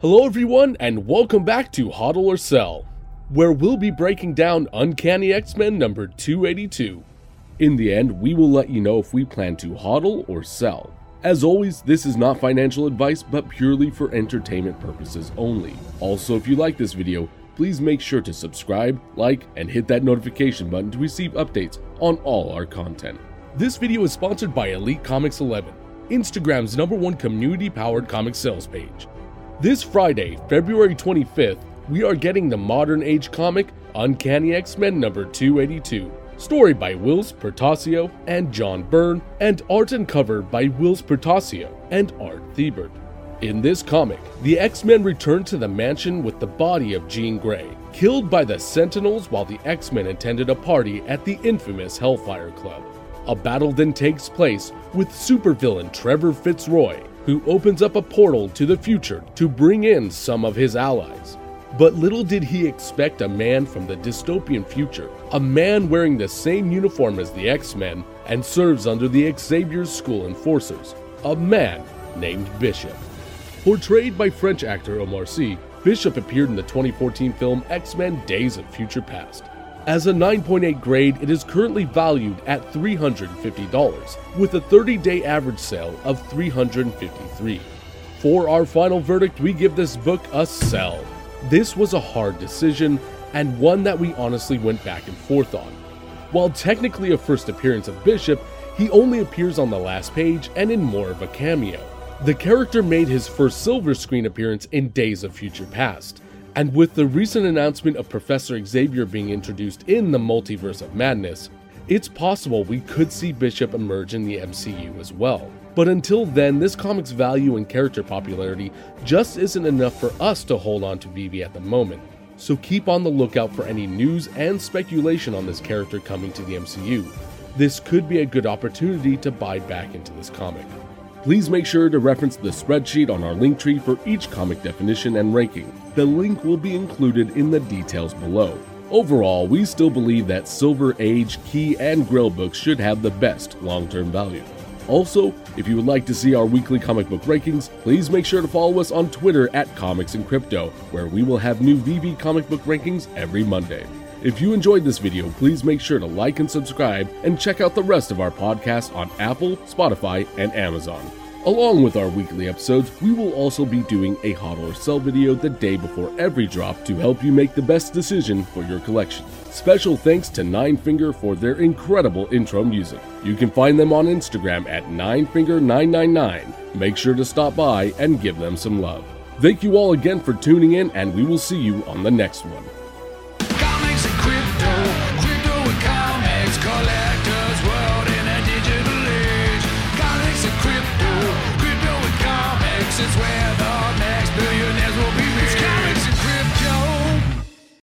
Hello, everyone, and welcome back to Hodl or Sell, where we'll be breaking down Uncanny X Men number 282. In the end, we will let you know if we plan to hodl or sell. As always, this is not financial advice, but purely for entertainment purposes only. Also, if you like this video, please make sure to subscribe, like, and hit that notification button to receive updates on all our content. This video is sponsored by Elite Comics 11, Instagram's number one community powered comic sales page. This Friday, February 25th, we are getting the modern age comic Uncanny X Men number 282. Story by Whilce Portacio and John Byrne, and art and cover by Whilce Portacio and Art Thibert. In this comic, the X Men return to the mansion with the body of Jean Grey, killed by the Sentinels while the X Men attended a party at the infamous Hellfire Club. A battle then takes place with supervillain Trevor Fitzroy, who opens up a portal to the future to bring in some of his allies. But little did he expect a man from the dystopian future, a man wearing the same uniform as the X Men and serves under the Xavier's school enforcers, a man named Bishop. Portrayed by French actor Omar Sy, Bishop appeared in the 2014 film X Men Days of Future Past. As a 9.8 grade, it is currently valued at $350, with a 30 day average sale of 353. For our final verdict, we give this book a sell. This was a hard decision, and one that we honestly went back and forth on. While technically a first appearance of Bishop, he only appears on the last page and in more of a cameo. The character made his first silver screen appearance in Days of Future Past, and with the recent announcement of Professor Xavier being introduced in the Multiverse of Madness, it's possible we could see Bishop emerge in the MCU as well. But until then, this comic's value and character popularity just isn't enough for us to hold on to VeVe at the moment. So keep on the lookout for any news and speculation on this character coming to the MCU. This could be a good opportunity to buy back into this comic. Please make sure to reference the spreadsheet on our link tree for each comic definition and ranking. The link will be included in the details below. Overall, we still believe that Silver Age, Key, and Grail books should have the best long term value. Also, if you would like to see our weekly comic book rankings, please make sure to follow us on Twitter at Comics and Crypto, where we will have new VeVe comic book rankings every Monday. If you enjoyed this video, please make sure to like and subscribe and check out the rest of our podcast on Apple, Spotify, and Amazon. Along with our weekly episodes, we will also be doing a hodl or sell video the day before every drop to help you make the best decision for your collection. Special thanks to Nine Finger for their incredible intro music. You can find them on Instagram at ninefinger999. Make sure to stop by and give them some love. Thank you all again for tuning in, and we will see you on the next one.